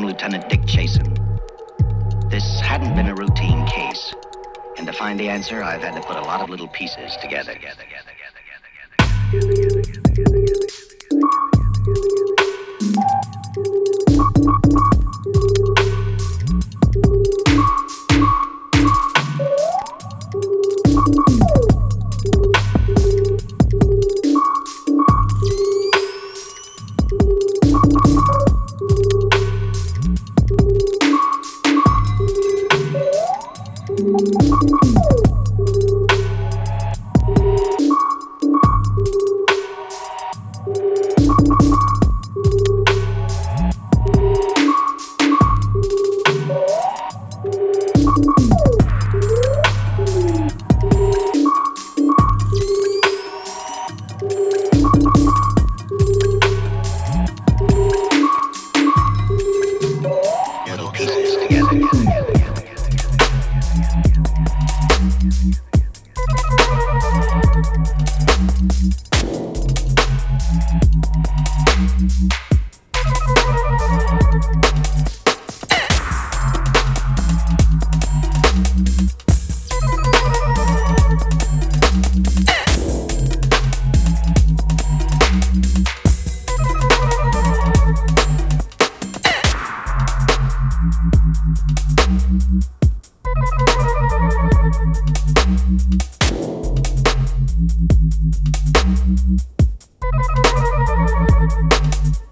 I'm Lieutenant Dick Chasen. This hadn't been a routine case. And to find the answer, I've had to put a lot of little pieces together. together, together, together Thank you.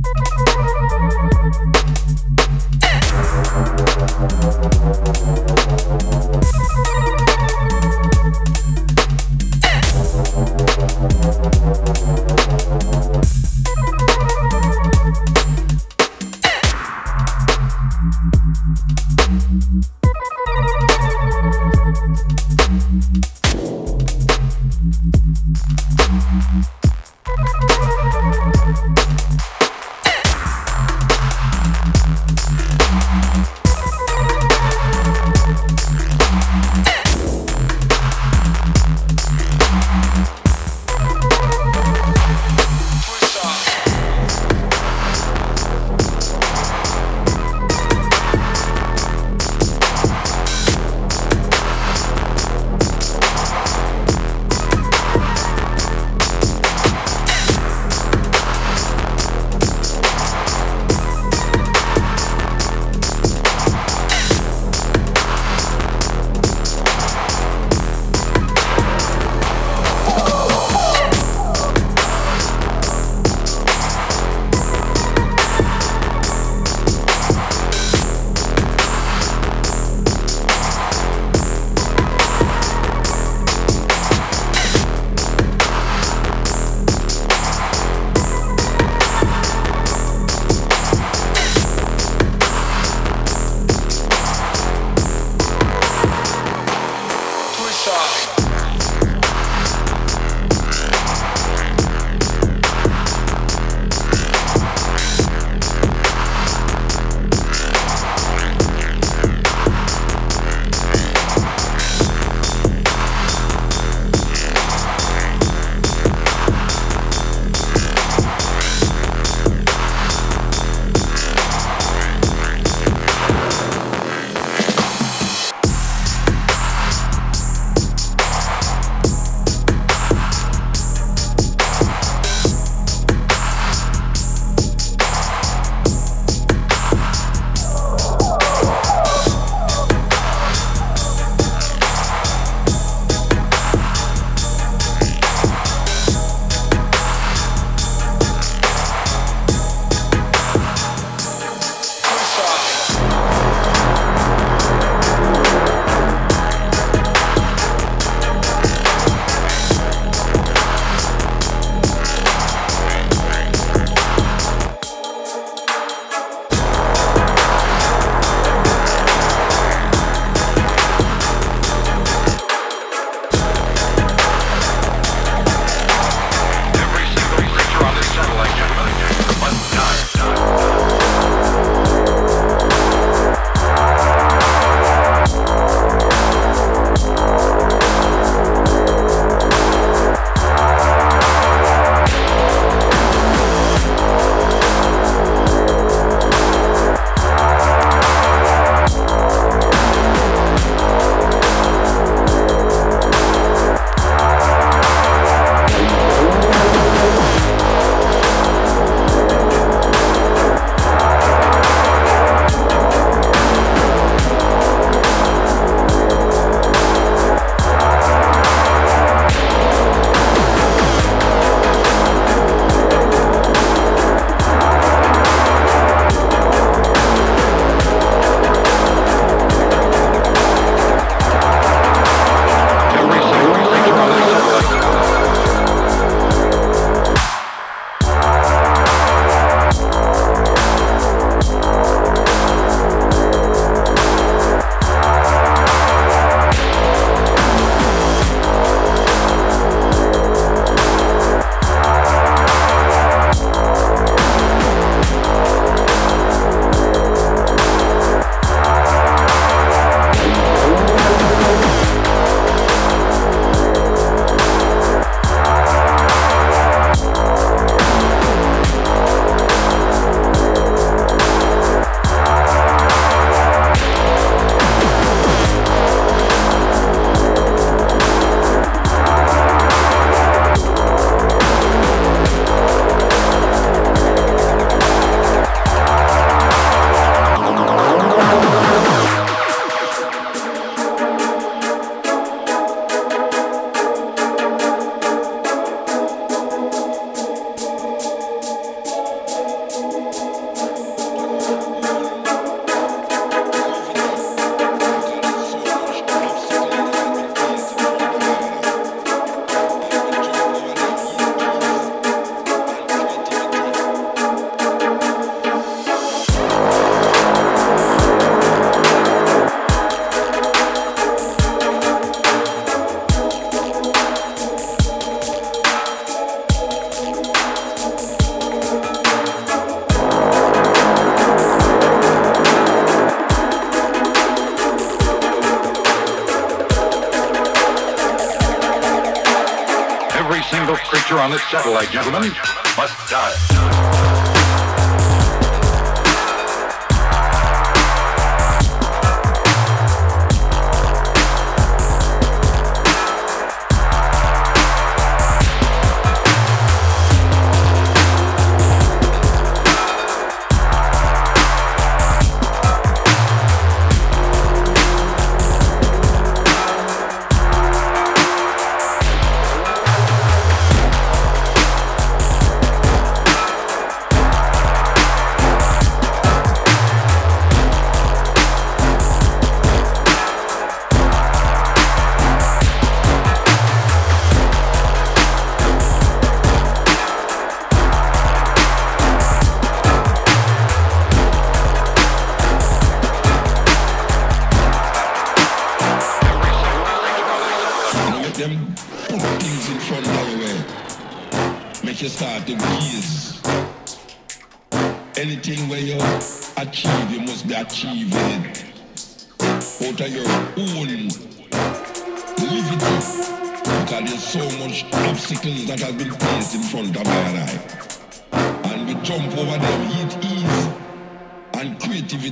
Thank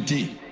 Shot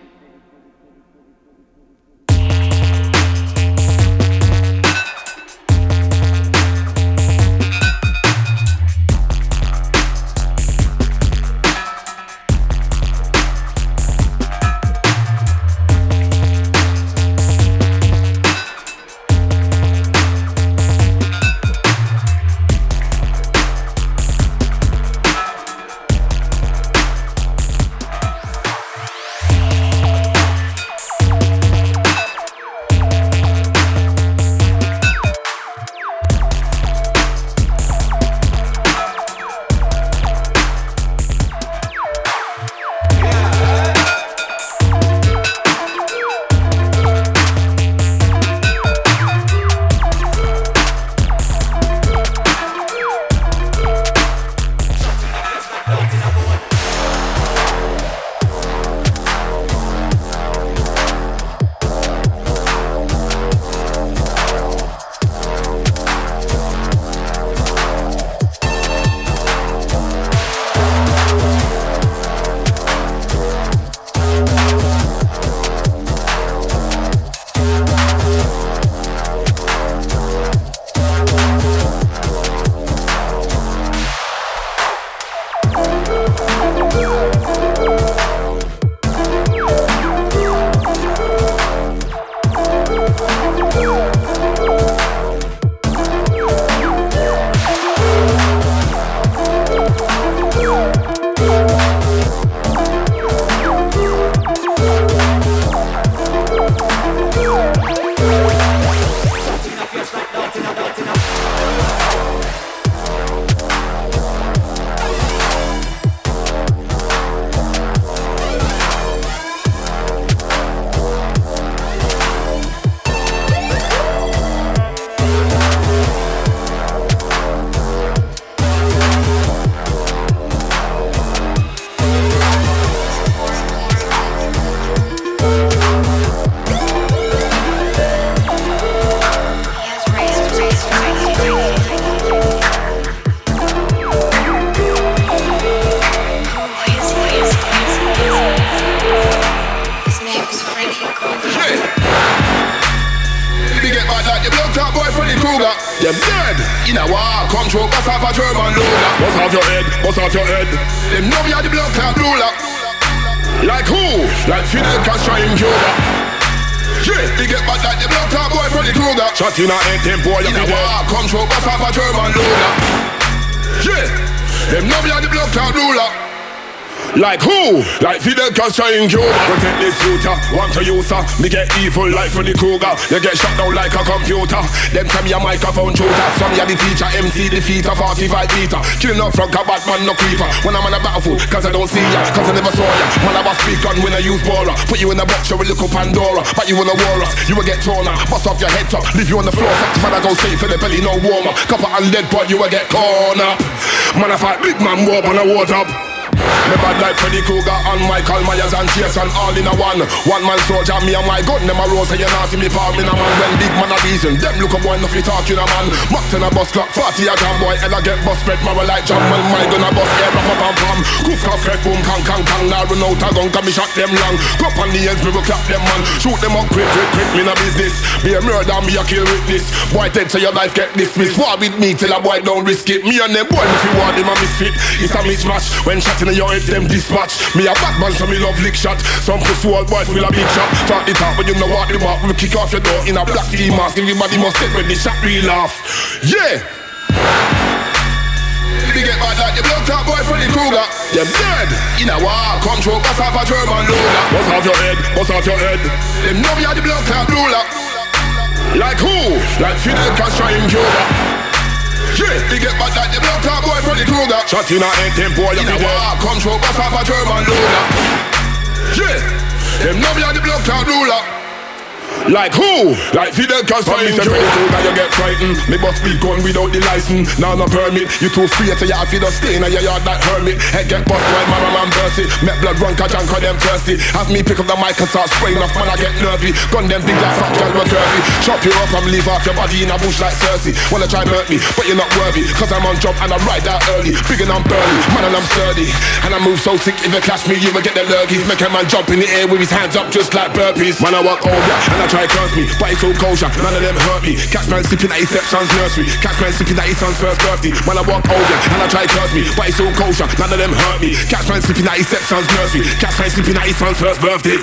Castro in. Protect this future, want to use her. Me get evil like Freddy Krueger. You get shut down like a computer. Them time your microphone shooter. Some ya the teacher, MC defeater, 45 meter. Killing up from Batman, no creeper. When I'm on a battlefield, cause I don't see ya, cause I never saw ya. Man, I was speak on when I use Bora. Put you in a box, you will look up Pandora. But you wanna war us, you will get torn up. Bust off your head top, leave you on the floor. Fuck, man, I go straight for the belly, no warmer. Copper and lead, but you will get corner. Man, I fight big man, war on a water up. Me bad like Freddy Krueger and Michael Myers and Jason all in a one. One man soldier, me and my gun, them a rose and you not see me palm in a man. When big man a reason, them look a boy enough you talking a man. Mock in a bus clock, 40 a jam boy, Ella get bus spread moral like jam. When my gun a bus air, rap a pam pam. Goof cough, crack boom, kang kang kang. Now run out a gun, come me shot them long. Cup on the ends, me will clap them man. Shoot them up quick, quick, quick, me no business. Be a murder, me a kill witness. Boy, dead so your life get dismissed. War with me till a boy don't risk it. Me and them boy, if you want them a misfit. It's a mismatch. When shot in your head, them dispatch. Me a bad man, so me love lick shot. Some pussy old boys feel a big shot. Talk the talk, but you know what the mark. We kick off your door in a black ski mask. Everybody must sit when the shot real off. Yeah. We get bad like the blood top boy Freddy Krueger. Them dead. In a war, control, bust off a German loader. Bust off your head, bust off your head. Them know we are the blood clot ruler. Like who? Like Fidel Castro in Cuba. Yeah, we get bad like the blood clot boy Freddy Krueger. Shot in a head, tempo, you In a war, control, bust off a German loader. Yeah, them know we are the blood clot ruler. Like who? Like Fidel Castro in Cuba Now you get frightened. Me bust speak gun without the license. Now no permit. You too free so you have to stay in your yard like hermit. Head get bust while my man burst it. Make blood run cause junk them thirsty. Have me pick up the mic and start spraying off Man I get nervy. Gun them big like fat girl were curvy. Chop you up and leave off your body in a bush like Cersei. Wanna try hurt me but you're not worthy. Cause I'm on job and I ride out early. Big and I'm burly Man and I'm sturdy. And I move so sick if you catch me you will get the lurgies. Make a man jump in the air with his hands up just like burpees. Man I walk over and I try curse me, but it's so kosher. None of them hurt me. Catch man sipping at his stepson's nursery. Catch man sipping at his son's first birthday. Man, I walk over and I try curse me, but it's so kosher. None of them hurt me. Catch man sipping at his stepson's nursery. Catch man sipping at his son's first birthday.